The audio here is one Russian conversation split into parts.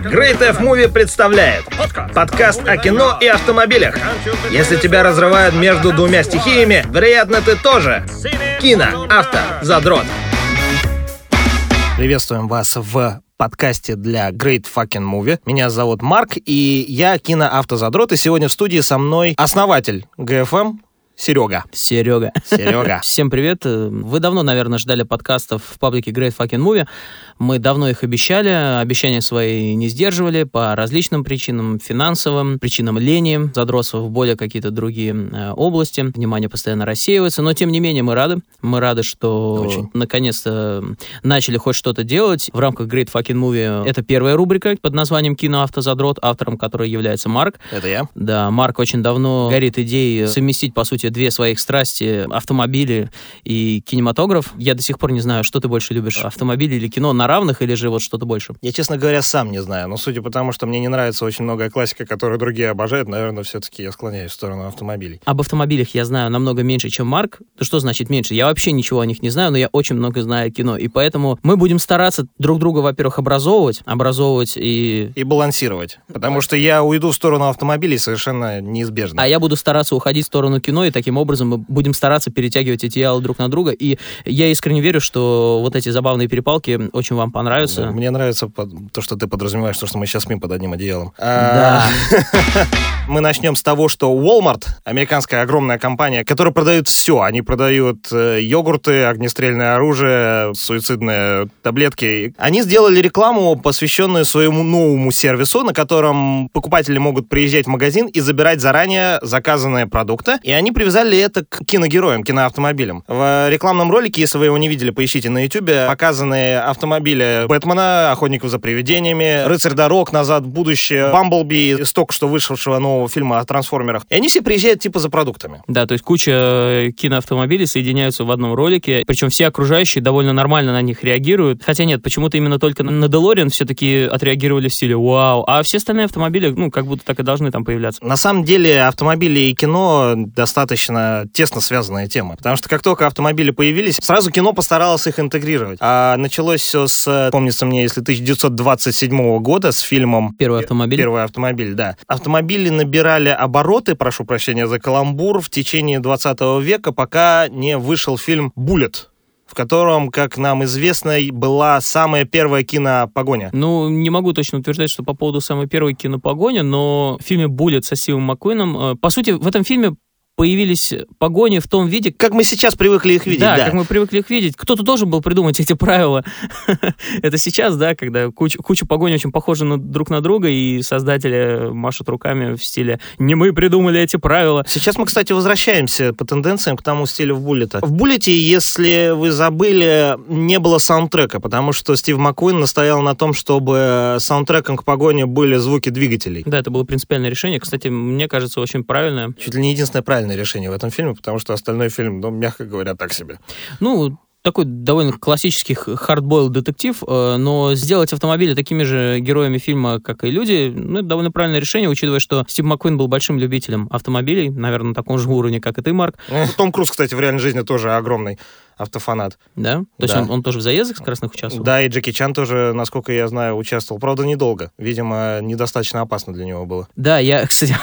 Great F Movie представляет подкаст о кино и автомобилях. Если тебя разрывают между двумя стихиями, вероятно, ты тоже кино, авто, задрот. Приветствуем вас в подкасте для Great Fucking Movie. Меня зовут Марк, и я киноавтозадрот, и сегодня в студии со мной основатель ГФМ, Серега. Серега. Серега. Всем привет. Вы давно, наверное, ждали подкастов в паблике Great Fucking Movie. Мы давно их обещали, обещания свои не сдерживали по различным причинам, финансовым, причинам лени, задросов в более какие-то другие э, области. Внимание постоянно рассеивается, но тем не менее мы рады. Мы рады, что Очень. наконец-то начали хоть что-то делать в рамках Great Fucking Movie. Это первая рубрика под названием «Кино автозадрот», автором которой является Марк. Это я. Да, Марк очень давно горит идеей совместить, по сути, две своих страсти — автомобили и кинематограф. Я до сих пор не знаю, что ты больше любишь, автомобили или кино, на равных или же вот что-то больше? Я, честно говоря, сам не знаю, но судя по тому, что мне не нравится очень многое классика, которую другие обожают, наверное, все-таки я склоняюсь в сторону автомобилей. Об автомобилях я знаю намного меньше, чем Марк. Да что значит меньше? Я вообще ничего о них не знаю, но я очень много знаю о кино. И поэтому мы будем стараться друг друга, во-первых, образовывать, образовывать и... И балансировать. Потому что я уйду в сторону автомобилей совершенно неизбежно. А я буду стараться уходить в сторону кино, и таким образом мы будем стараться перетягивать эти идеалы друг на друга. И я искренне верю, что вот эти забавные перепалки очень вам понравятся. Мне нравится то, что ты подразумеваешь, то, что мы сейчас спим под одним одеялом. Да. А, Мы начнем с того, что Walmart, американская огромная компания, которая продает все. Они продают э, йогурты, огнестрельное оружие, суицидные таблетки. Они сделали рекламу, посвященную своему новому сервису, на котором покупатели могут приезжать в магазин и забирать заранее заказанные продукты. И они привязали это к киногероям, киноавтомобилям. В рекламном ролике, если вы его не видели, поищите на YouTube, показаны автомобили Бэтмена, Охотников за привидениями, Рыцарь дорог, Назад в будущее, Бамблби, из только что вышедшего нового фильма о трансформерах. И они все приезжают типа за продуктами. Да, то есть куча э, киноавтомобилей соединяются в одном ролике, причем все окружающие довольно нормально на них реагируют. Хотя нет, почему-то именно только на DeLorean все-таки отреагировали в стиле «Вау», а все остальные автомобили, ну, как будто так и должны там появляться. На самом деле автомобили и кино достаточно тесно связанная тема, потому что как только автомобили появились, сразу кино постаралось их интегрировать. А началось все с, помнится мне, если 1927 года с фильмом Первый автомобиль. Первый автомобиль, да. Автомобили набирали обороты, прошу прощения за каламбур, в течение 20 века, пока не вышел фильм «Буллет», в котором, как нам известно, была самая первая кинопогоня. Ну, не могу точно утверждать, что по поводу самой первой кинопогони, но в фильме «Буллет» со Стивом Маккуином, э, по сути, в этом фильме появились погони в том виде, Как мы сейчас привыкли их видеть, да, да. как мы привыкли их видеть. Кто-то должен был придумать эти правила. Это сейчас, да, когда куча, куча погони очень похожи на, друг на друга, и создатели машут руками в стиле «не мы придумали эти правила». Сейчас мы, кстати, возвращаемся по тенденциям к тому стилю в Буллета. В Буллете, если вы забыли, не было саундтрека, потому что Стив Маккуин настоял на том, чтобы саундтреком к погоне были звуки двигателей. Да, это было принципиальное решение. Кстати, мне кажется, очень правильное. Чуть ли не единственное правильное решение в этом фильме, потому что остальной фильм, ну, мягко говоря, так себе. Ну, такой довольно классический хардбойл детектив, э, но сделать автомобили такими же героями фильма, как и люди, ну, это довольно правильное решение, учитывая, что Стив Маккуин был большим любителем автомобилей, наверное, на таком же уровне, как и ты, Марк, Ну, Том Круз, кстати, в реальной жизни тоже огромный автофанат. да? То есть Да. он, он тоже в заездах скоростных участвовал? Да, и Джеки Чан тоже, насколько я знаю, участвовал. Правда, недолго. Видимо, недостаточно опасно для него было. Да, я, кстати,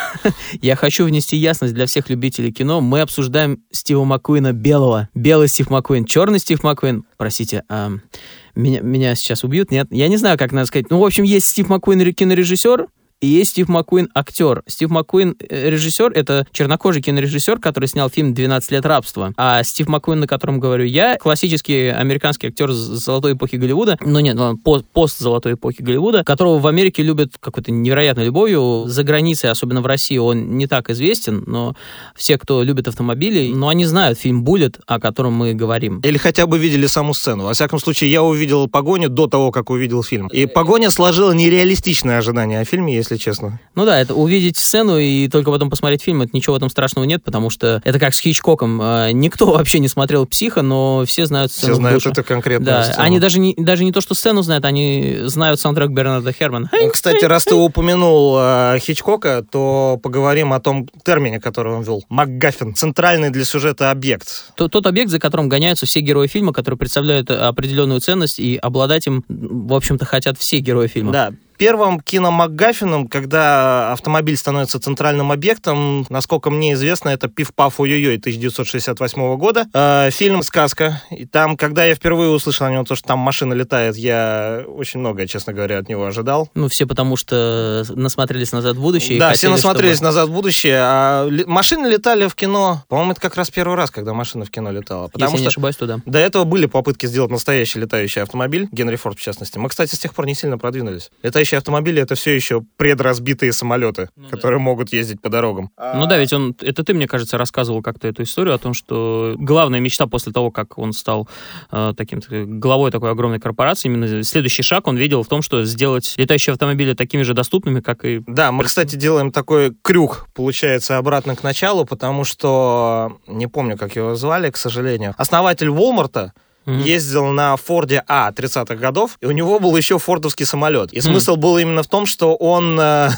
я хочу внести ясность для всех любителей кино. Мы обсуждаем Стива Маккуина белого. Белый Стив Маккуин, черный Стив Маккуин. Простите, а, меня, меня сейчас убьют? Нет? Я не знаю, как надо сказать. Ну, в общем, есть Стив Маккуин ре- кинорежиссер, и есть Стив Маккуин актер. Стив Маккуин э, режиссер, это чернокожий кинорежиссер, который снял фильм «12 лет рабства». А Стив Маккуин, на котором говорю я, классический американский актер золотой эпохи Голливуда, ну нет, ну, ладно, по- пост-золотой эпохи Голливуда, которого в Америке любят какой-то невероятной любовью. За границей, особенно в России, он не так известен, но все, кто любит автомобили, ну, они знают фильм «Буллет», о котором мы говорим. Или хотя бы видели саму сцену. Во всяком случае, я увидел погоню до того, как увидел фильм. И погоня сложила нереалистичное ожидание о фильме, если честно. Ну да, это увидеть сцену и только потом посмотреть фильм, это ничего в этом страшного нет, потому что это как с Хичкоком. Э, Никто вообще не смотрел «Психа», но все знают сцену Все знают душе. эту конкретную Да, сцену. они даже не, даже не то, что сцену знают, они знают саундтрек Бернарда Хермана. Ну, Кстати, раз ты упомянул э, Хичкока, то поговорим о том термине, который он ввел. МакГаффин. Центральный для сюжета объект. То- Тот объект, за которым гоняются все герои фильма, которые представляют определенную ценность, и обладать им, в общем-то, хотят все герои фильма. Да. Первым киномакгаффином, когда автомобиль становится центральным объектом, насколько мне известно, это «Пиф-паф ой-ой-ой» 1968 года. Э, фильм «Сказка». И там, когда я впервые услышал о нем, то, что там машина летает, я очень многое, честно говоря, от него ожидал. Ну, все потому что насмотрелись «Назад в будущее». Да, хотели, все насмотрелись чтобы- «Назад в будущее», а ли- машины летали в кино. По-моему, это как раз первый раз, когда машина в кино летала. Потому Если не что ошибаюсь, то да. до этого были попытки сделать настоящий летающий автомобиль, Генри Форд в частности. Мы, кстати, с тех пор не сильно продвинулись. Летающие автомобили — это все еще предразбитые самолеты, Ну да. которые могут ездить по дорогам. Ну да, ведь он, это ты, мне кажется, рассказывал как-то эту историю о том, что главная мечта после того, как он стал э, таким главой такой огромной корпорации, именно следующий шаг он видел в том, что сделать летающие автомобили такими же доступными, как и... Да, мы, кстати, делаем такой крюк, получается, обратно к началу, потому что, не помню, как его звали, к сожалению, основатель Walmart Мгм. ездил на Форде А 30-х годов, и у него был еще фордовский самолет. И смысл был именно в том, что он, э,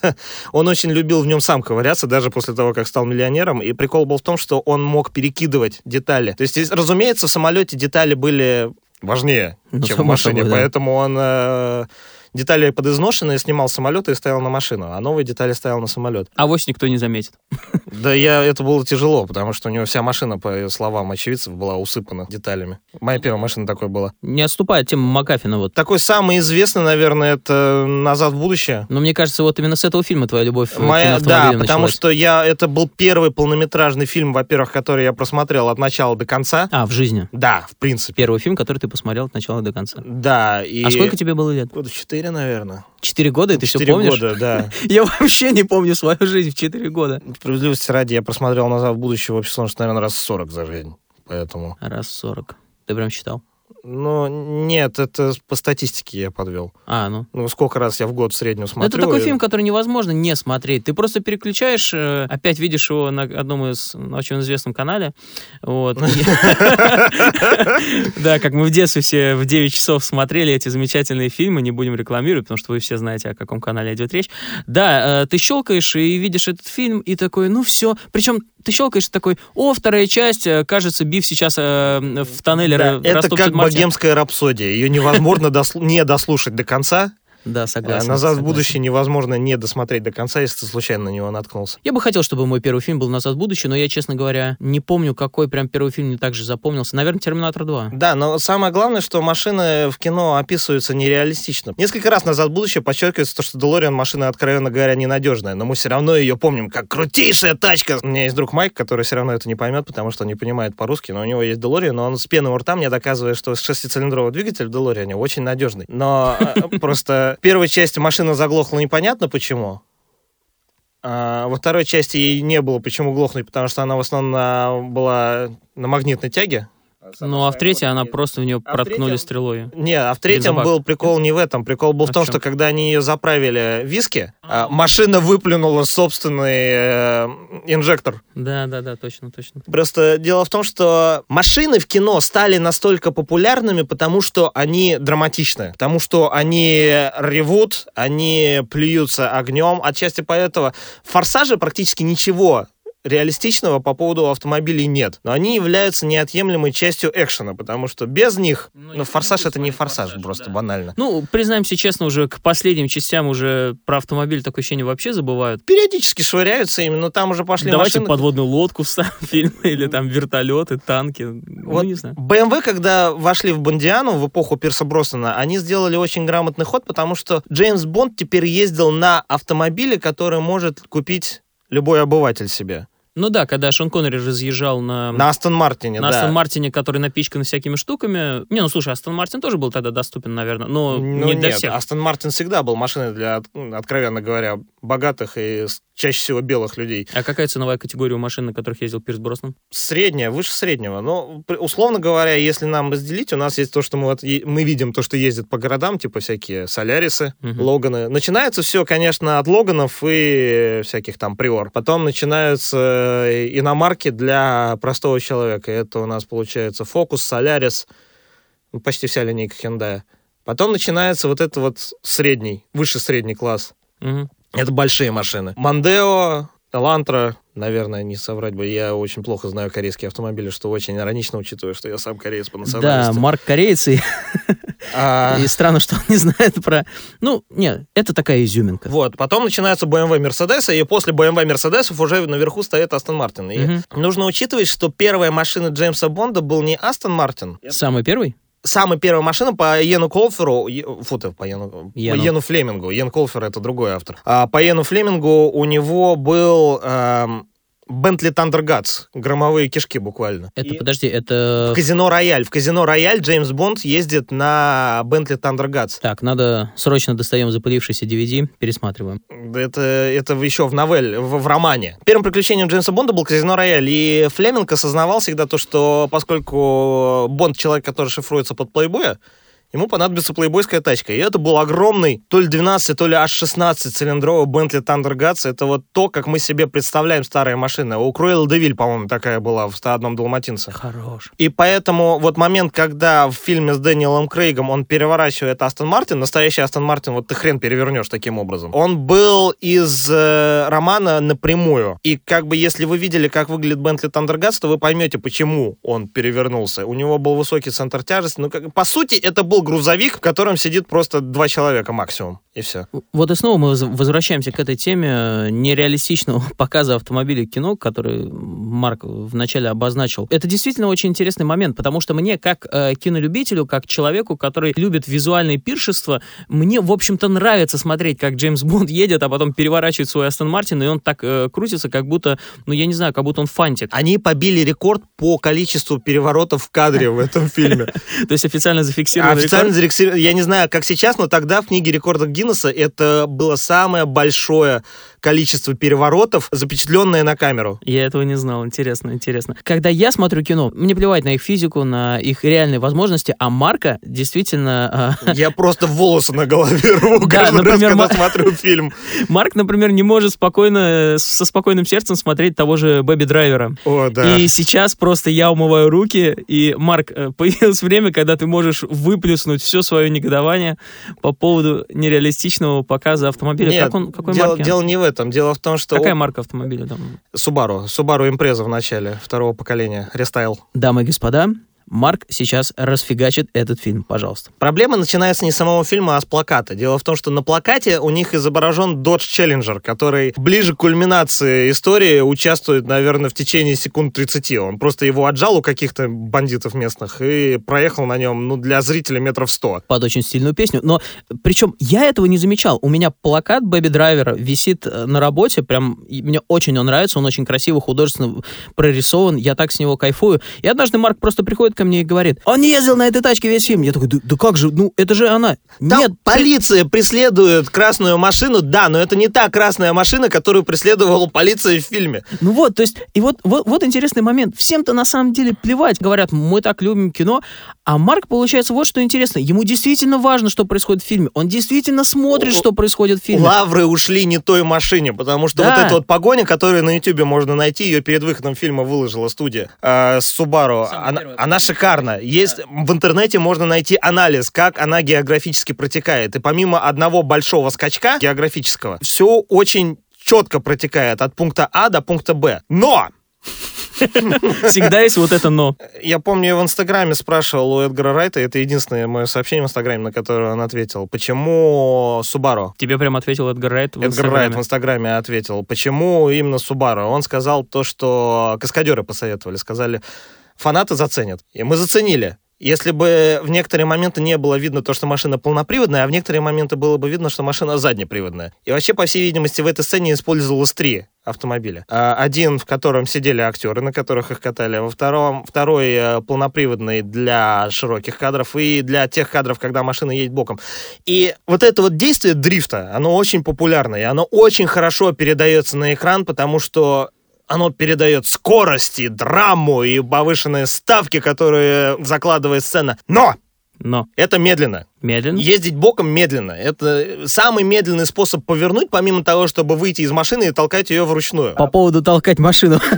он очень любил в нем сам ковыряться, даже после того, как стал миллионером. И прикол был в том, что он мог перекидывать детали. То есть, разумеется, в самолете детали были важнее, Ну, чем в машине. собой, да. Поэтому он э, детали подизношенные снимал с самолета и ставил на машину, а новые детали ставил на самолет. Авось никто не заметит. Да, я, это было тяжело, потому что у него вся машина, по словам очевидцев, была усыпана деталями. Моя первая машина такой была. Не отступая от темы Макафина, вот. Такой самый известный, наверное, это «Назад в будущее». Но мне кажется, вот именно с этого фильма твоя любовь к Моя, да, киноавтомобилям потому началась. что я, это был первый полнометражный фильм, во-первых, который я просмотрел от начала до конца. А, в жизни. Да, в принципе. Первый фильм, который ты посмотрел от начала до конца. Да, и... А сколько тебе было лет? Года четыре, наверное. Четыре года, и ты все Четыре помнишь? года, да. Я вообще не помню свою жизнь в четыре года. Справедливости ради, я просмотрел «Назад в будущее» в общей сложности, наверное, раз 40 за жизнь. Поэтому... Раз сорок. Ты прям считал? Ну, нет, это по статистике я подвел. А, ну. Ну, сколько раз я в год в среднем Ну, смотрю. это такой и- фильм, который невозможно не смотреть. Ты просто переключаешь, э, опять видишь его на одном из на очень известном канале. Вот. Да, как мы в детстве все в 9 часов смотрели эти замечательные фильмы, не будем рекламировать, потому что вы все знаете, о каком канале идет речь. Да, э, ты щелкаешь и видишь этот фильм, и такой, ну все. Причем ты щелкаешь такой, о, вторая часть, э, кажется, Биф сейчас э, в тоннеле Да, это как богемская рапсодия. Ее невозможно не дослушать до конца. Да, А согласен. «Назад в согласен. будущее» невозможно не досмотреть до конца, если ты случайно на него наткнулся. Я бы хотел, чтобы мой первый фильм был «Назад в будущее», но я, честно говоря, не помню, какой прям первый фильм мне так же запомнился. Наверное, «Терминатор 2». Да, но самое главное, что машины в кино описываются нереалистично. Несколько раз «Назад в будущее» подчеркивается то, что Делориан машина, откровенно говоря, ненадежная, но мы все равно ее помним как крутейшая тачка. У меня есть друг Майк, который все равно это не поймет, потому что он не понимает по-русски, но у него есть Делориан, но он с пеной у рта мне доказывает, что шестицилиндровый двигатель в Делориане очень надежный. Но э, в первой части машина заглохла непонятно почему. А во второй части ей не было почему глохнуть, потому что она в основном на- была на магнитной тяге. Ну, а в третьей она просто в нее А в проткнули третьем- стрелой. Не, а в третьем Бензобак. был прикол не в этом. Прикол был А в в том, чем? что когда они ее заправили виски, а, машина выплюнула собственный э, инжектор. Да, да, да, точно, точно. Просто дело в том, что машины в кино стали настолько популярными, потому что они драматичны, потому что они ревут, они плюются огнем. Отчасти поэтому в «Форсаже» практически ничего реалистичного по поводу автомобилей нет. Но они являются неотъемлемой частью экшена, потому что без них... Ну, Ну, «Форсаж» это не «Форсаж», «Форсаж», просто да. банально. Ну, признаемся честно, уже к последним частям уже про автомобиль такое ощущение вообще забывают. Периодически швыряются ими, но там уже пошли Давайте машины... подводную лодку вставим в фильм, или там вертолеты, танки. Ну, Вот не знаю. BMW, когда вошли в Бондиану в эпоху Пирса Броснана, они сделали очень грамотный ход, потому что Джеймс Бонд теперь ездил на автомобиле, который может купить любой обыватель себе. Ну да, когда Шон Коннери разъезжал на... На Астон Мартине, на да. Астон Мартине, который напичкан всякими штуками. Не, ну слушай, Астон Мартин тоже был тогда доступен, наверное, но Ну, не для нет, всех. Астон Мартин всегда был машиной для, ну, откровенно говоря, богатых и чаще всего белых людей. А какая ценовая категория у машин, на которых ездил Пирс Броснан? Средняя, выше среднего. Но, условно говоря, если нам разделить, у нас есть то, что мы, вот, мы видим, то, что ездит по городам, типа всякие Солярисы, Мгм. Логаны. Начинается все, конечно, от Логанов и всяких там Приор. Потом начинаются э, иномарки для простого человека. Это у нас получается Фокус, Солярис, ну, почти вся линейка Hyundai. Потом начинается вот это вот средний, выше средний класс. Мгм. Это большие машины. Мандео, Элантра, наверное, не соврать бы. Я очень плохо знаю корейские автомобили, что очень иронично, учитывая, что я сам кореец по национальности. Да, Марк кореец, и, А, и странно, что он не знает про... Ну, нет, это такая изюминка. Вот, потом начинаются BMW, Mercedes, и после BMW, Mercedes уже наверху стоит Астон Мартин. И Мгм. нужно учитывать, что первая машина Джеймса Бонда был не Астон Мартин. Самый первый? Самая первая машина по Йену Колферу, фу ты, по Йену, по Йену. Йену Флемингу, Йен Колфер это другой автор. А по Йену Флемингу у него был эм, Bentley Thunderguts, громовые кишки буквально. Это, И подожди, это... в казино Рояль. В казино Рояль Джеймс Бонд ездит на Bentley Thunderguts. Так, надо срочно достаем запылившийся DVD, пересматриваем. Это, это еще в новелле, в, в романе. Первым приключением Джеймса Бонда был казино Рояль, и Флеминг осознавал всегда то, что поскольку Бонд человек, который шифруется под плейбоя, ему понадобится плейбойская тачка. И это был огромный, то ли 12, то ли аж 16 цилиндровый Bentley Thunderguts. Это вот то, как мы себе представляем старые машины. У Круэлла Девиль, по-моему, такая была в 101 Далматинце. Хорош. И поэтому вот момент, когда в фильме с Дэниелом Крейгом он переворачивает Астон Мартин, настоящий Астон Мартин, вот ты хрен перевернешь таким образом. Он был из э, романа напрямую. И как бы если вы видели, как выглядит Бентли Тандергатс, то вы поймете, почему он перевернулся. У него был высокий центр тяжести. Ну, как, по сути, это был грузовик, в котором сидит просто два человека максимум. И все. Вот и снова мы воз- возвращаемся к этой теме э, нереалистичного показа автомобилей кино, который Марк вначале обозначил. Это действительно очень интересный момент, потому что мне, как э, кинолюбителю, как человеку, который любит визуальные пиршества, мне, в общем-то, нравится смотреть, как Джеймс Бонд едет, а потом переворачивает свой Астон Мартин, и он так э, крутится, как будто, ну, я не знаю, как будто он фантик. Они побили рекорд по количеству переворотов в кадре в этом фильме. То есть официально зафиксирован Официально зарегистрировано, я не знаю, как сейчас, но тогда в книге рекордов Гиннесса это было самое большое количество переворотов, запечатленное на камеру. Я этого не знал. Интересно, интересно. Когда я смотрю кино, мне плевать на их физику, на их реальные возможности, а Марка действительно... а, Я просто волосы на голове рву Да, раз, когда смотрю фильм. Марк, например, не может спокойно, со спокойным сердцем смотреть того же Бэби Драйвера. О, да. И сейчас просто я умываю руки, и, Марк, э, появилось время, когда ты можешь выплеснуть все свое негодование по поводу нереалистичного показа автомобиля. Нет, как он, какой дело, марки? дело не в этом. Дело в том, что... Какая марка автомобиля там? Subaru. Subaru Impreza в начале второго поколения. Рестайл. Дамы и господа, Марк сейчас расфигачит этот фильм, пожалуйста. Проблема начинается не с самого фильма, а с плаката. Дело в том, что на плакате у них изображен Dodge Challenger, который ближе к кульминации истории участвует, наверное, в течение секунд 30. Он просто его отжал у каких-то бандитов местных и проехал на нем, ну, для зрителя метров 100. под очень стильную песню. Но причем я этого не замечал. У меня плакат Бэби Драйвера висит э, на работе, прям мне очень он нравится, он очень красиво, художественно прорисован, я так с него кайфую. И однажды Марк просто приходит ко мне и говорит, он не ездил на этой тачке весь фильм. Я такой, да, да как же, ну это же она. Там Нет, полиция преследует красную машину, да, но это не та красная машина, которую преследовала полиция в фильме. Ну вот, то есть, и вот, вот, вот интересный момент. Всем-то на самом деле плевать. Говорят, мы так любим кино. А Марк, получается, вот что интересно. Ему действительно важно, что происходит в фильме. Он действительно смотрит, О, что происходит в фильме. Лавры ушли не той машине, потому что Да. вот эта вот погоня, которую на Ютубе можно найти, ее перед выходом фильма выложила студия э, с Subaru. Она, она шикарна. Есть в интернете можно найти анализ, как она географически протекает. И помимо одного большого скачка географического, все очень четко протекает от пункта А до пункта Б. Но Всегда есть вот это но. я помню, я в Инстаграме спрашивал у Эдгара Райта, это единственное мое сообщение в Инстаграме, на которое он ответил, почему Subaru? Тебе прям ответил Эдгар Райт в Эдгар Райт в Инстаграме ответил, почему именно Subaru. Он сказал то, что каскадеры посоветовали, сказали, фанаты заценят. И мы заценили. Если бы в некоторые моменты не было видно то, что машина полноприводная, а в некоторые моменты было бы видно, что машина заднеприводная. И вообще, по всей видимости, в этой сцене использовалось три автомобиля. А, Один, в котором сидели актеры, на которых их катали, во втором, второй э, полноприводный для широких кадров и для тех кадров, когда машина едет боком. И вот это вот действие дрифта, оно очень популярное, и оно очень хорошо передается на экран, потому что оно передает скорости, драму и повышенные ставки, которые закладывает сцена. Но Но. это медленно. Медленно? Ездить боком медленно. Это самый медленный способ повернуть, помимо того, чтобы выйти из машины и толкать ее вручную. По поводу толкать машину.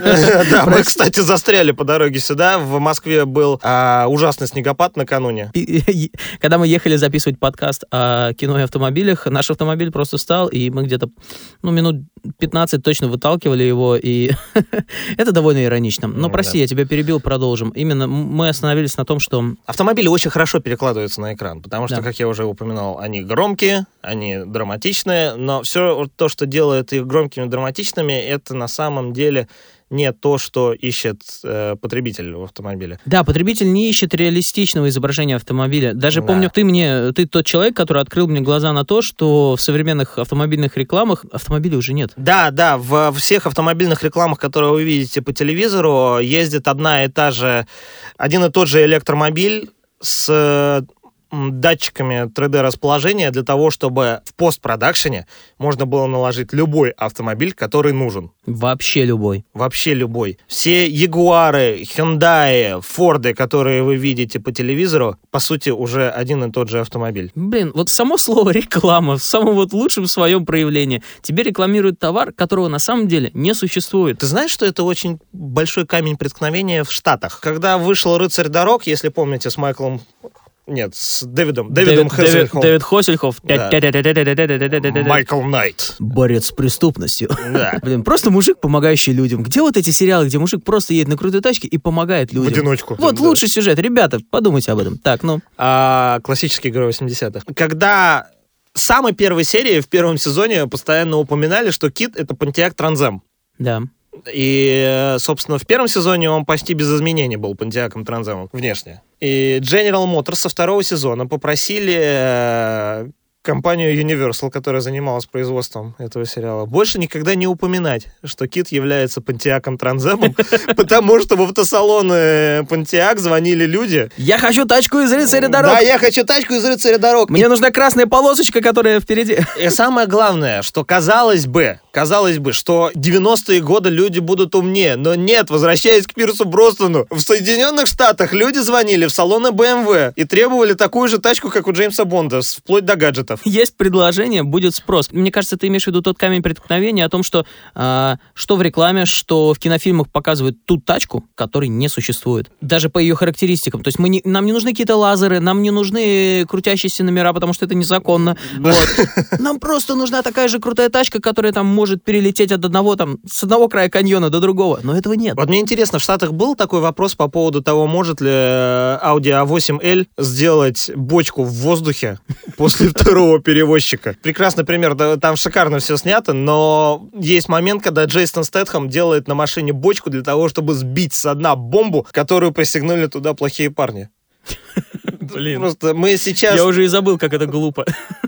Да, мы, кстати, застряли по дороге сюда. В Москве был а, ужасный снегопад накануне. Когда мы ехали записывать подкаст о кино и автомобилях, наш автомобиль просто стал, и мы где-то, ну, минут 15 точно выталкивали его, и это довольно иронично. Но прости, я тебя перебил, продолжим. Именно мы остановились на том, что... Автомобили очень хорошо перекладываются на экран, потому что, как я уже упоминал, они громкие, они драматичные, но все то, что делает их громкими и драматичными, это на самом деле не то, что ищет э, потребитель в автомобиле. Да, потребитель не ищет реалистичного изображения автомобиля. Даже да. помню, ты мне, ты тот человек, который открыл мне глаза на то, что в современных автомобильных рекламах автомобилей уже нет. Да, да, в всех автомобильных рекламах, которые вы видите по телевизору, ездит одна и та же, один и тот же электромобиль с датчиками 3D-расположения для того, чтобы в постпродакшене можно было наложить любой автомобиль, который нужен. Вообще любой. Вообще любой. Все Ягуары, Hyundai, Форды, которые вы видите по телевизору, по сути, уже один и тот же автомобиль. Блин, вот само слово реклама в самом вот лучшем своем проявлении. Тебе рекламируют товар, которого на самом деле не существует. Ты знаешь, что это очень большой камень преткновения в Штатах? Когда вышел «Рыцарь дорог», если помните, с Майклом нет, с Дэвидом. Дэвидом Дэвид, Дэвид Хосельхов. Майкл Найт. Борец с преступностью. Да. Блин, просто мужик, помогающий людям. Где вот эти сериалы, где мужик просто едет на крутой тачке и помогает людям? В одиночку. Вот да. лучший сюжет. Ребята, подумайте об этом. Так, ну. А, классический герой 80-х. Когда самой первой серии в первом сезоне постоянно упоминали, что Кит — это Pontiac Trans Да. И, собственно, в первом сезоне он почти без изменений был Pontiacом Трансамом внешне. И General Motors со второго сезона попросили э, компанию Universal, которая занималась производством этого сериала, больше никогда не упоминать, что Кит является Пантиаком Транземом, потому что в автосалоны Пантиак звонили люди. Я хочу тачку из рыцаря дорог. Да, я хочу тачку из рыцаря дорог. Мне нужна красная полосочка, которая впереди. И самое главное, что казалось бы, казалось бы, что 90-е годы люди будут умнее, но нет, возвращаясь к Пирсу Бростону, в Соединенных Штатах люди звонили в салоны BMW и требовали такую же тачку, как у Джеймса Бонда, вплоть до гаджетов. Есть предложение, будет спрос. Мне кажется, ты имеешь в виду тот камень преткновения о том, что э, что в рекламе, что в кинофильмах показывают ту тачку, которой не существует. Даже по ее характеристикам. То есть мы не, нам не нужны какие-то лазеры, нам не нужны крутящиеся номера, потому что это незаконно. Вот. Нам просто нужна такая же крутая тачка, которая там может перелететь от одного там, с одного края каньона до другого. Но этого нет. Вот мне интересно, в Штатах был такой вопрос по поводу того, может ли Audi A8L сделать бочку в воздухе после второго второго перевозчика. Прекрасный пример, там шикарно все снято, но есть момент, когда Джейсон Стэтхэм делает на машине бочку для того, чтобы сбить с дна бомбу, которую присягнули туда плохие парни. Блин. Просто мы сейчас... Я уже и забыл, как это глупо.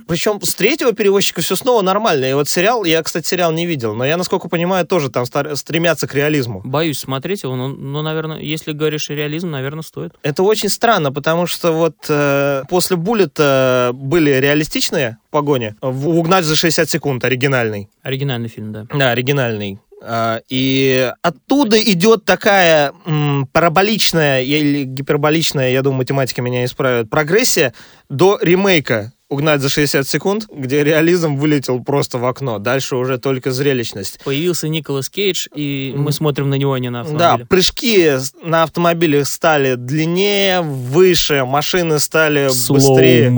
Причем с третьего перевозчика все снова нормально. И вот сериал, я, кстати, сериал не видел, но я, насколько понимаю, тоже там стремятся к реализму. Боюсь смотреть его, но, ну, наверное, если говоришь реализм, наверное, стоит. Это очень странно, потому что вот э, после Буллета были реалистичные погони. «Угнать за 60 секунд» оригинальный. Оригинальный фильм, да. Да, оригинальный. А, и оттуда идет такая м, параболичная или гиперболичная, я думаю, математика меня исправит, прогрессия до ремейка угнать за 60 секунд, где реализм вылетел просто в окно. Дальше уже только зрелищность. Появился Николас Кейдж, и мы смотрим на него, а не на автомобиле. Да, прыжки на автомобилях стали длиннее, выше, машины стали быстрее.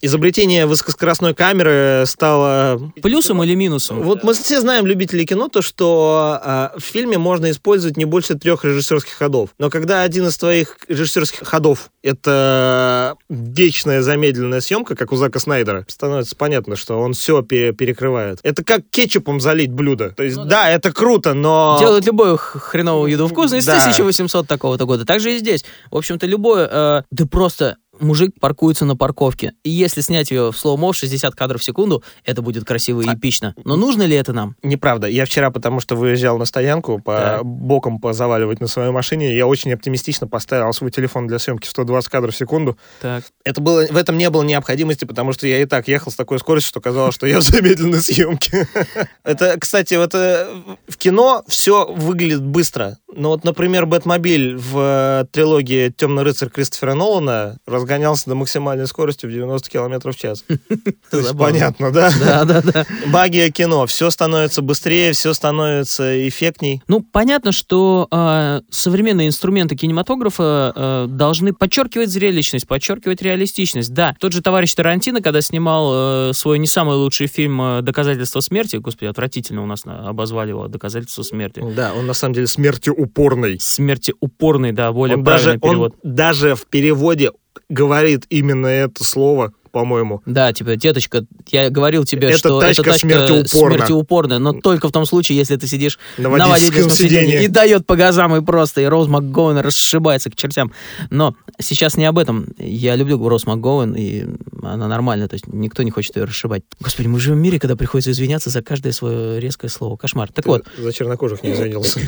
Изобретение высокоскоростной камеры стало... Плюсом или минусом? Вот мы все знаем, любители кино, то, что э, в фильме можно использовать не больше трех режиссерских ходов. Но когда один из твоих режиссерских ходов — это вечная замедленная съемка, как у Зака Снайдера, становится понятно, что он все пере перекрывает. Это как кетчупом залить блюдо. То есть, ну, да. да, это круто, но... Делают любую хреновую еду вкусной с да. 1800 такого-то года. Так же и здесь. В общем-то, любое... Э, да просто мужик паркуется на парковке. И если снять ее в слоумо в 60 кадров в секунду, это будет красиво и а... эпично. Но нужно ли это нам? Неправда. Я вчера, потому что выезжал на стоянку, по так. боком позаваливать на своей машине, я очень оптимистично поставил свой телефон для съемки в 120 кадров в секунду. Так. Это было, в этом не было необходимости, потому что я и так ехал с такой скоростью, что казалось, что я в замедленной съемке. Это, кстати, вот э, в кино все выглядит быстро. Но вот, например, Бэтмобиль в э, трилогии «Темный рыцарь» Кристофера Нолана, разгадка разгонялся до максимальной скорости в 90 км в час. Понятно, да? Да, да, да. Магия кино. Все становится быстрее, все становится эффектней. Ну, понятно, что э, современные инструменты кинематографа э, должны подчеркивать зрелищность, подчеркивать реалистичность. Да, тот же товарищ Тарантино, когда снимал э, свой не самый лучший фильм «Доказательство смерти», господи, отвратительно у нас на- обозвали его «Доказательство смерти». Да, он на самом деле смерти упорный. Смерти упорный, да, более Он даже, правильный перевод. он даже в переводе говорит именно это слово, по-моему. Да, типа, деточка, я говорил тебе, Эта что тачка эта тачка смертеупорна. смертеупорная, но только в том случае, если ты сидишь На на водительском водительском сиденье сиденье. и дает по газам и просто, и Роуз МакГоуэн расшибается к чертям. Но сейчас не об этом. Я люблю Роуз МакГоуэн, и она нормальная, то есть никто не хочет ее расшибать. Господи, мы живем в мире, когда приходится извиняться за каждое свое резкое слово. Кошмар. Так вот, Ты За чернокожих не извинился.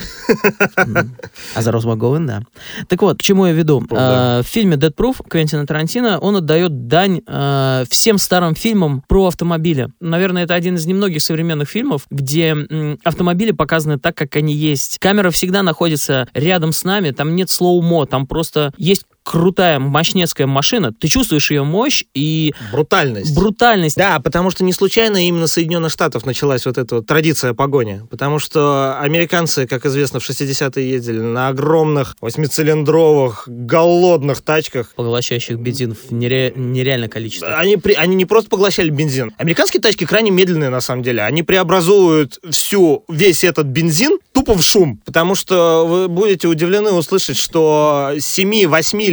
А за Роуз МакГоуэн, да. Так вот, к чему я веду? Э, В фильме «Dead Proof» Квентина Тарантино он отдает дань э, всем старым фильмам про автомобили. Наверное, это один из немногих современных фильмов, где автомобили показаны так, как они есть. Камера всегда находится рядом с нами, там нет слоумо, там просто есть крутая, мощнецкая машина, ты чувствуешь ее мощь и Брутальность. брутальность. Да, потому что не случайно именно Соединенных Штатов началась вот эта вот традиция погони. Потому что американцы, как известно, в 60-е ездили на огромных восьмицилиндровых, голодных тачках. поглощающих бензин в нере- нереальное количество. Они, при- они не просто поглощали бензин. Американские тачки крайне медленные, на самом деле. Они преобразуют всю, весь этот бензин тупо в шум. Потому что вы будете удивлены услышать, что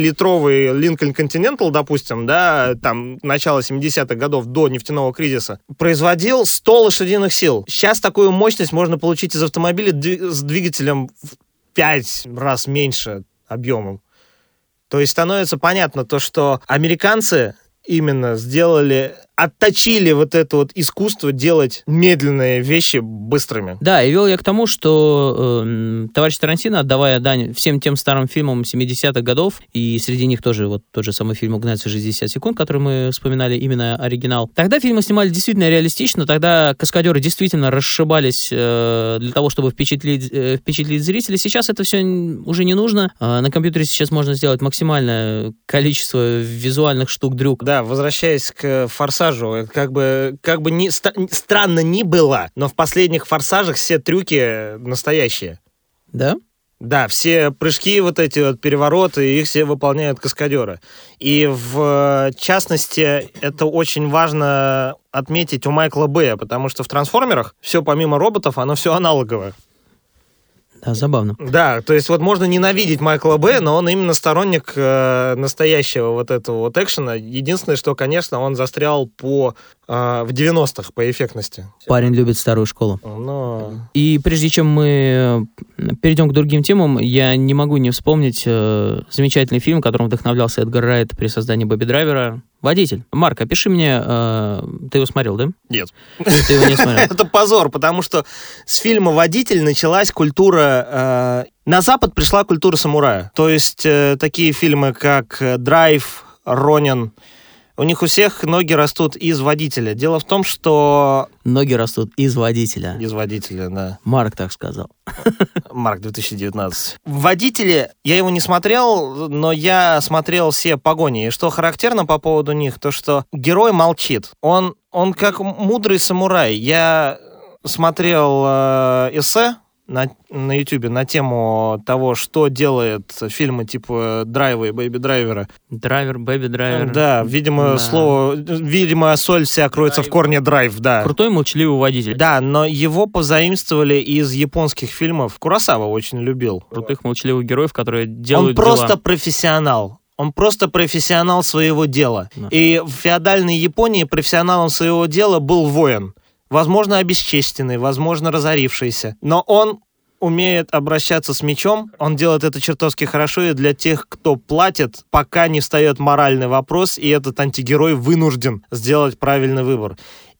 7-8-литровый Lincoln Continental, допустим, да, там, начало 70-х годов до нефтяного кризиса, производил 100 лошадиных сил. Сейчас такую мощность можно получить из автомобиля с двигателем в 5 раз меньше объемом. То есть становится понятно то, что американцы именно сделали, отточили вот это вот искусство делать медленные вещи быстрыми. Да, и вел я к тому, что э, товарищ Тарантино, отдавая дань всем тем старым фильмам 70-х годов, и среди них тоже вот тот же самый фильм «Угнаться 60 секунд», который мы вспоминали, именно оригинал. Тогда фильмы снимали действительно реалистично, тогда каскадеры действительно расшибались э, для того, чтобы впечатлить, э, впечатлить зрителей. Сейчас это все уже не нужно. Э, на компьютере сейчас можно сделать максимальное количество визуальных штук-дрюк. Да, возвращаясь к «Форсажу», как бы, как бы ни, странно ни было, но в последних «Форсажах» все трюки настоящие. Да? Да, все прыжки, вот эти вот перевороты, их все выполняют каскадеры. И в частности, это очень важно отметить у Майкла Бэя, потому что в «Трансформерах» все помимо роботов, оно все аналоговое. Да, забавно. Да, то есть вот можно ненавидеть Майкла Бэя, но он именно сторонник э, настоящего вот этого вот экшена. Единственное, что, конечно, он застрял по в 90-х по эффектности. Парень любит старую школу. Но... И прежде чем мы э, перейдем к другим темам, я не могу не вспомнить э, замечательный фильм, которым вдохновлялся Эдгар Райт при создании Бобби Драйвера. «Водитель». Марк, опиши мне... э, ты его смотрел, да? Нет. Ты его не смотрел. Это позор, потому что с фильма «Водитель» началась культура... э, на Запад пришла культура самурая. То есть э, такие фильмы, как «Драйв», «Ронин», у них у всех ноги растут из водителя. Дело в том, что... Ноги растут из водителя. Из водителя, да. Марк так сказал. Марк 2019. Водители, я его не смотрел, но я смотрел все погони. И что характерно по поводу них, то что герой молчит. Он, он как мудрый самурай. Я смотрел э, эссе на, на YouTube на тему того, что делает фильмы типа Драйва и Baby Driver а. Driver, Baby Driver. Да, видимо, Да. слово, видимо, соль вся кроется в корне драйв, да. Крутой молчаливый водитель. Да, но его позаимствовали из японских фильмов. Куросава очень любил. Крутых молчаливых героев, которые делают Он просто дела. профессионал. Он просто профессионал своего дела. Да. И в феодальной Японии профессионалом своего дела был воин. Возможно, обесчестенный, возможно, разорившийся. Но он умеет обращаться с мечом, он делает это чертовски хорошо, и для тех, кто платит, пока не встает моральный вопрос, и этот антигерой вынужден сделать правильный выбор.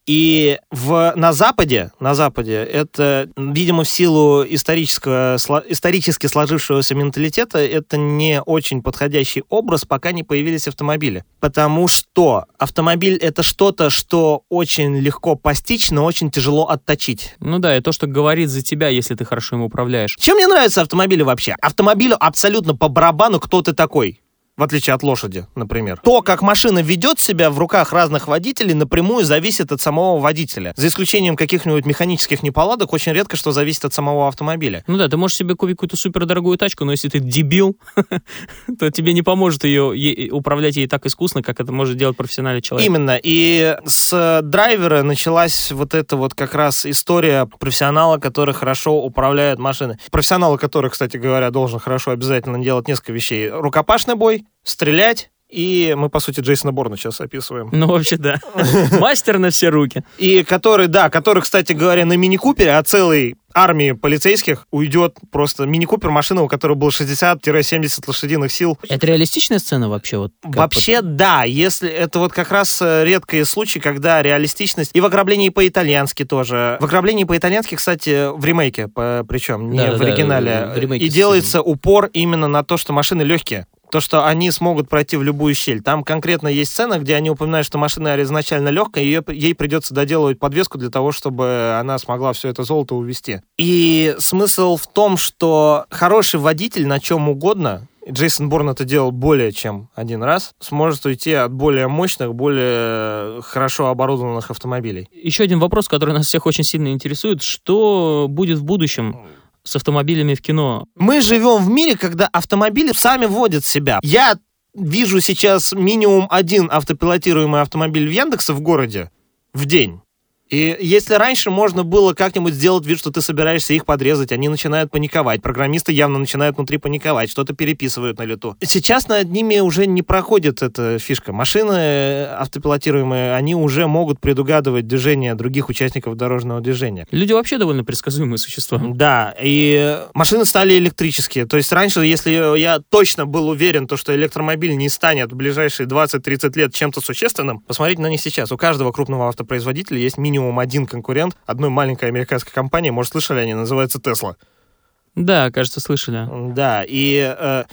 И в, на Западе, на Западе, это, видимо, в силу исторического, сло- исторически сложившегося менталитета, это не очень подходящий образ, пока не появились автомобили. Потому что автомобиль — это что-то, что очень легко постичь, но очень тяжело отточить. Ну да, и то, что говорит за тебя, если ты хорошо им управляешь. Чем мне нравятся автомобили вообще? Автомобилю абсолютно по барабану, кто ты такой. В отличие от лошади, например. То, как машина ведет себя в руках разных водителей, напрямую зависит от самого водителя. За исключением каких-нибудь механических неполадок, очень редко что зависит от самого автомобиля. Ну да, ты можешь себе купить какую-то супердорогую тачку, но если ты дебил, то тебе не поможет ее управлять ей так искусно, как это может делать профессиональный человек. Именно. И с драйвера началась вот эта вот как раз история профессионала, который хорошо управляет машиной. Профессионала, который, кстати говоря, должен хорошо обязательно делать несколько вещей. Рукопашный бой, стрелять, и мы, по сути, Джейсона Борна сейчас описываем. Ну, вообще, да. Мастер на все руки. И который, да, который, кстати говоря, на мини-купере, а целый армии полицейских уйдет просто мини-купер, машина, у которой было 60-70 лошадиных сил. Это реалистичная сцена вообще? Вот вообще, вот? да. Если это вот как раз э, редкие случаи, когда реалистичность... И в «Ограблении по-итальянски» тоже. В «Ограблении по-итальянски», кстати, в ремейке, по, причем, не да, в оригинале. Да, в и делается упор именно на то, что машины легкие то, что они смогут пройти в любую щель. Там конкретно есть сцена, где они упоминают, что машина изначально легкая, ее, ей придется доделывать подвеску для того, чтобы она смогла все это золото увезти. И смысл в том, что хороший водитель на чем угодно, Джейсон Борн это делал более чем один раз, сможет уйти от более мощных, более хорошо оборудованных автомобилей. Еще один вопрос, который нас всех очень сильно интересует. Что будет в будущем? С автомобилями в кино. Мы живем в мире, когда автомобили сами водят себя. Я вижу сейчас минимум один автопилотируемый автомобиль в Яндексе в городе в день. И если раньше можно было как-нибудь сделать вид, что ты собираешься их подрезать, они начинают паниковать. Программисты явно начинают внутри паниковать, что-то переписывают на лету. Сейчас над ними уже не проходит эта фишка. Машины э, автопилотируемые, они уже могут предугадывать движение других участников дорожного движения. Люди вообще довольно предсказуемые существа. Да, и машины стали электрические. То есть раньше, если я точно был уверен, то, что электромобиль не станет в ближайшие 20-30 лет чем-то существенным, посмотрите на них сейчас. У каждого крупного автопроизводителя есть минимум минимум один конкурент одной маленькой американской компании, может, слышали они, называется Tesla. Да, кажется, слышали. Да, и э,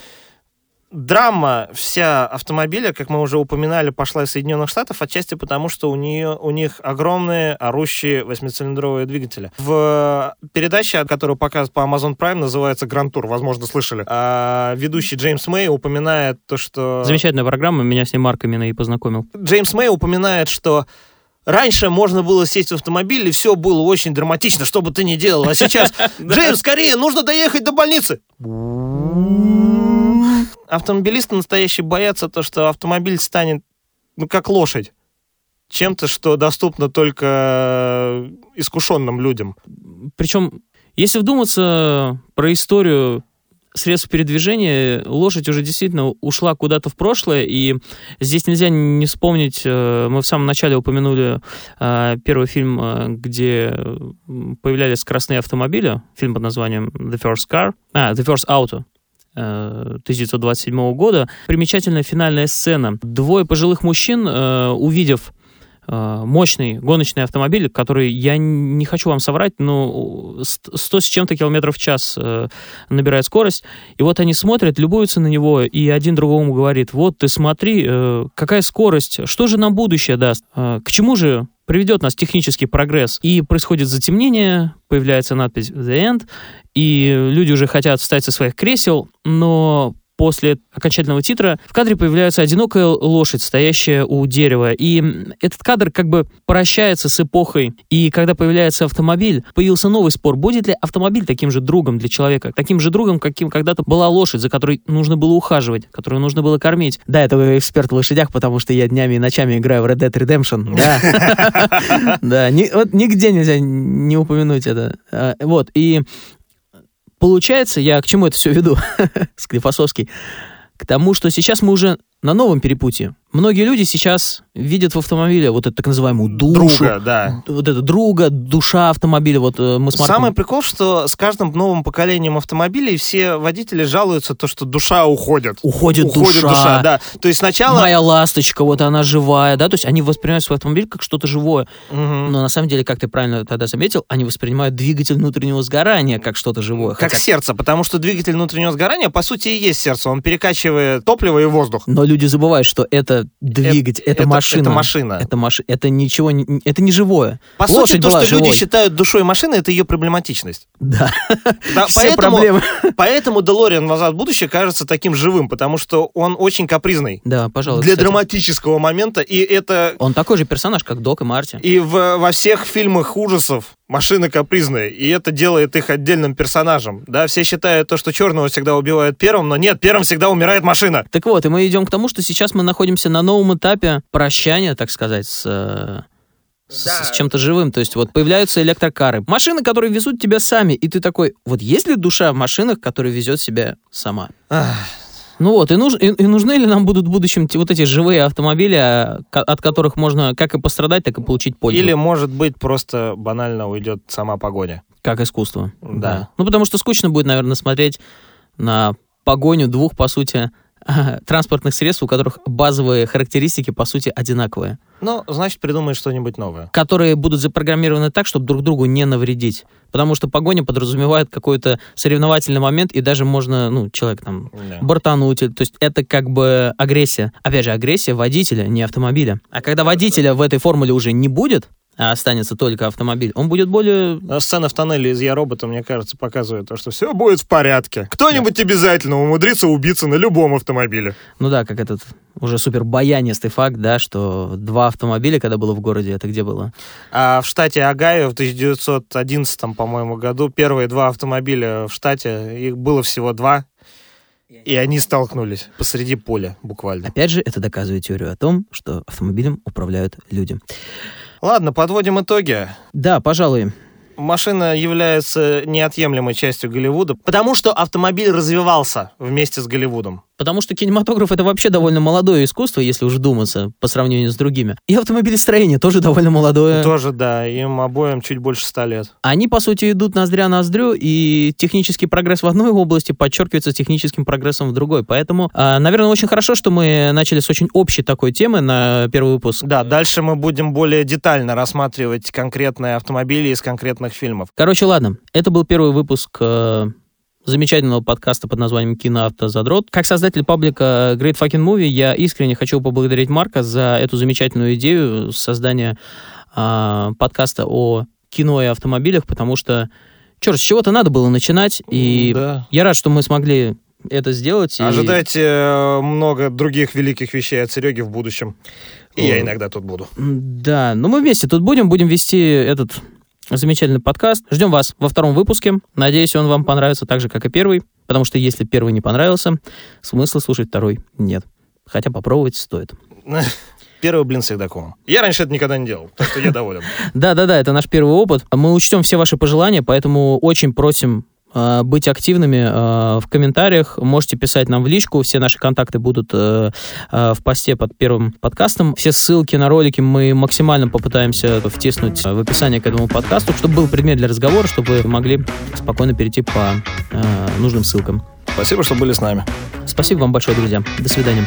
драма вся автомобиля, как мы уже упоминали, пошла из Соединенных Штатов, отчасти потому, что у, нее, у них огромные орущие восьмицилиндровые двигатели. В передаче, которую показывают по Amazon Prime, называется Grand Tour, возможно, слышали. А ведущий Джеймс Мэй упоминает то, что... Замечательная программа, меня с ней Марк именно и познакомил. Джеймс Мэй упоминает, что Раньше можно было сесть в автомобиль, и все было очень драматично, что бы ты ни делал. А сейчас, Джеймс, скорее, нужно доехать до больницы. Автомобилисты настоящие боятся то, что автомобиль станет, ну, как лошадь. Чем-то, что доступно только искушенным людям. Причем, если вдуматься про историю средств передвижения лошадь уже действительно ушла куда-то в прошлое, и здесь нельзя не вспомнить, э, мы в самом начале упомянули э, первый фильм, э, где появлялись скоростные автомобили, фильм под названием The First Car, а, The First Auto, 1927 года. Примечательная финальная сцена. Двое пожилых мужчин, увидев мощный гоночный автомобиль, который, я не хочу вам соврать, но 100 с чем-то километров в час э, набирает скорость. И вот они смотрят, любуются на него, и один другому говорит, вот ты смотри, э, какая скорость, что же нам будущее даст, к чему же приведет нас технический прогресс. И происходит затемнение, появляется надпись «The End», и люди уже хотят встать со своих кресел, но после окончательного титра в кадре появляется одинокая лошадь, стоящая у дерева. И этот кадр как бы прощается с эпохой. И когда появляется автомобиль, появился новый спор. Будет ли автомобиль таким же другом для человека? Таким же другом, каким когда-то была лошадь, за которой нужно было ухаживать, которую нужно было кормить. Да, это эксперт в лошадях, потому что я днями и ночами играю в Red Dead Redemption. Да. Да, вот нигде нельзя не упомянуть это. А, вот, и Получается, я к чему это все веду, Склифосовский, к тому, что сейчас мы уже на новом перепутье. Многие люди сейчас видят в автомобиле вот эту так называемую душу. Друга, да. Вот это друга, душа автомобиля. Вот э, мы с Марком... Самый прикол, что с каждым новым поколением автомобилей все водители жалуются, то, что душа уходит. Уходит, уходит душа. душа. да. То есть сначала... Моя ласточка, вот она живая, да, то есть они воспринимают свой автомобиль как что-то живое. Угу. Но на самом деле, как ты правильно тогда заметил, они воспринимают двигатель внутреннего сгорания как что-то живое. Как хотя... сердце, потому что двигатель внутреннего сгорания, по сути, и есть сердце. Он перекачивает топливо и воздух. Но люди забывают, что это это двигатель, это, это- машина. это машина. Это машина. Это ничего, не- это не живое. По Лошадь сути, то, что люди живой. считают душой машины, это ее проблематичность. Да. Да, Все поэтому, проблемы. поэтому Делориан «Назад в будущее» кажется таким живым, потому что он очень капризный. Да, пожалуй. для кстати. драматического момента, и это Он такой же персонаж, как Док и Марти. и в- во всех фильмах ужасов машины капризные, и это делает их отдельным персонажем. Да, все считают то, что черного всегда убивают первым, но нет, первым всегда умирает машина. Так вот, и мы идем к тому, что сейчас мы находимся на новом этапе прощания, так сказать, с, с, Да. с чем-то живым. То есть вот появляются электрокары. Машины, которые везут тебя сами. И ты такой, вот есть ли душа в машинах, которая везет себя сама? Ах, Ну вот, и, нуж- и- и нужны ли нам будут в будущем вот эти живые автомобили, а, от которых можно как и пострадать, так и получить пользу? Или, может быть, просто банально уйдет сама погоня. Как искусство. Да. Ну, потому что скучно будет, наверное, смотреть на погоню двух, по сути, транспортных средств, у которых базовые характеристики, по сути, одинаковые. Ну, значит, придумает что-нибудь новое. которые будут запрограммированы так, чтобы друг другу не навредить. Потому что погоня подразумевает какой-то соревновательный момент, и даже можно, ну, человек там Да. бортануть. То есть это как бы агрессия. Опять же, агрессия водителя, не автомобиля. А когда водителя в этой формуле уже не будет, останется только автомобиль, он будет более... А Сцена в тоннеле из «Я робота», мне кажется, показывает то, что все будет в порядке. Кто-нибудь обязательно умудрится убиться на любом автомобиле. Ну да, как этот уже супер баянистый факт, да, что два автомобиля, когда было в городе, это где было? А в штате Огайо в 1911, по-моему, году первые два автомобиля в штате, их было всего два, и они столкнулись посреди поля буквально. Опять же, это доказывает теорию о том, что автомобилем управляют люди. Ладно, подводим итоги. Да, пожалуй. Машина является неотъемлемой частью Голливуда, потому что автомобиль развивался вместе с Голливудом. Потому что кинематограф это вообще довольно молодое искусство, если уж думаться по сравнению с другими. И автомобилестроение тоже довольно молодое. Тоже, да, им обоим чуть больше ста лет. Они, по сути, идут ноздря ноздрю, и технический прогресс в одной области подчеркивается техническим прогрессом в другой. Поэтому, а, наверное, очень хорошо, что мы начали с очень общей такой темы на первый выпуск. Да, дальше мы будем более детально рассматривать конкретные автомобили из конкретных фильмов. Короче, ладно, это был первый выпуск э, замечательного подкаста под названием «Киноавтозадрот». Как создатель паблика Great Fucking Movie я искренне хочу поблагодарить Марка за эту замечательную идею создания а, подкаста о кино и автомобилях, потому что, черт, с чего-то надо было начинать, и Да. я рад, что мы смогли это сделать. и- Ожидайте э, много других великих вещей от Сереги в будущем. И я иногда тут буду. Да, но мы вместе тут будем, будем вести этот замечательный подкаст. Ждем вас во втором выпуске. Надеюсь, он вам понравится так же, как и первый, потому что если первый не понравился, смысла слушать второй нет. Хотя попробовать стоит. Первый блин с Егдаковым. Я раньше это никогда не делал, так что я доволен. Да-да-да, это наш первый опыт. Мы учтем все ваши пожелания, поэтому очень просим быть активными э, в комментариях. Можете писать нам в личку. Все наши контакты будут э, э, в посте под первым подкастом. Все ссылки на ролики мы максимально попытаемся втиснуть э, в описание к этому подкасту, чтобы был предмет для разговора, чтобы вы могли спокойно перейти по э, нужным ссылкам. Спасибо, что были с нами. Спасибо вам большое, друзья. До свидания.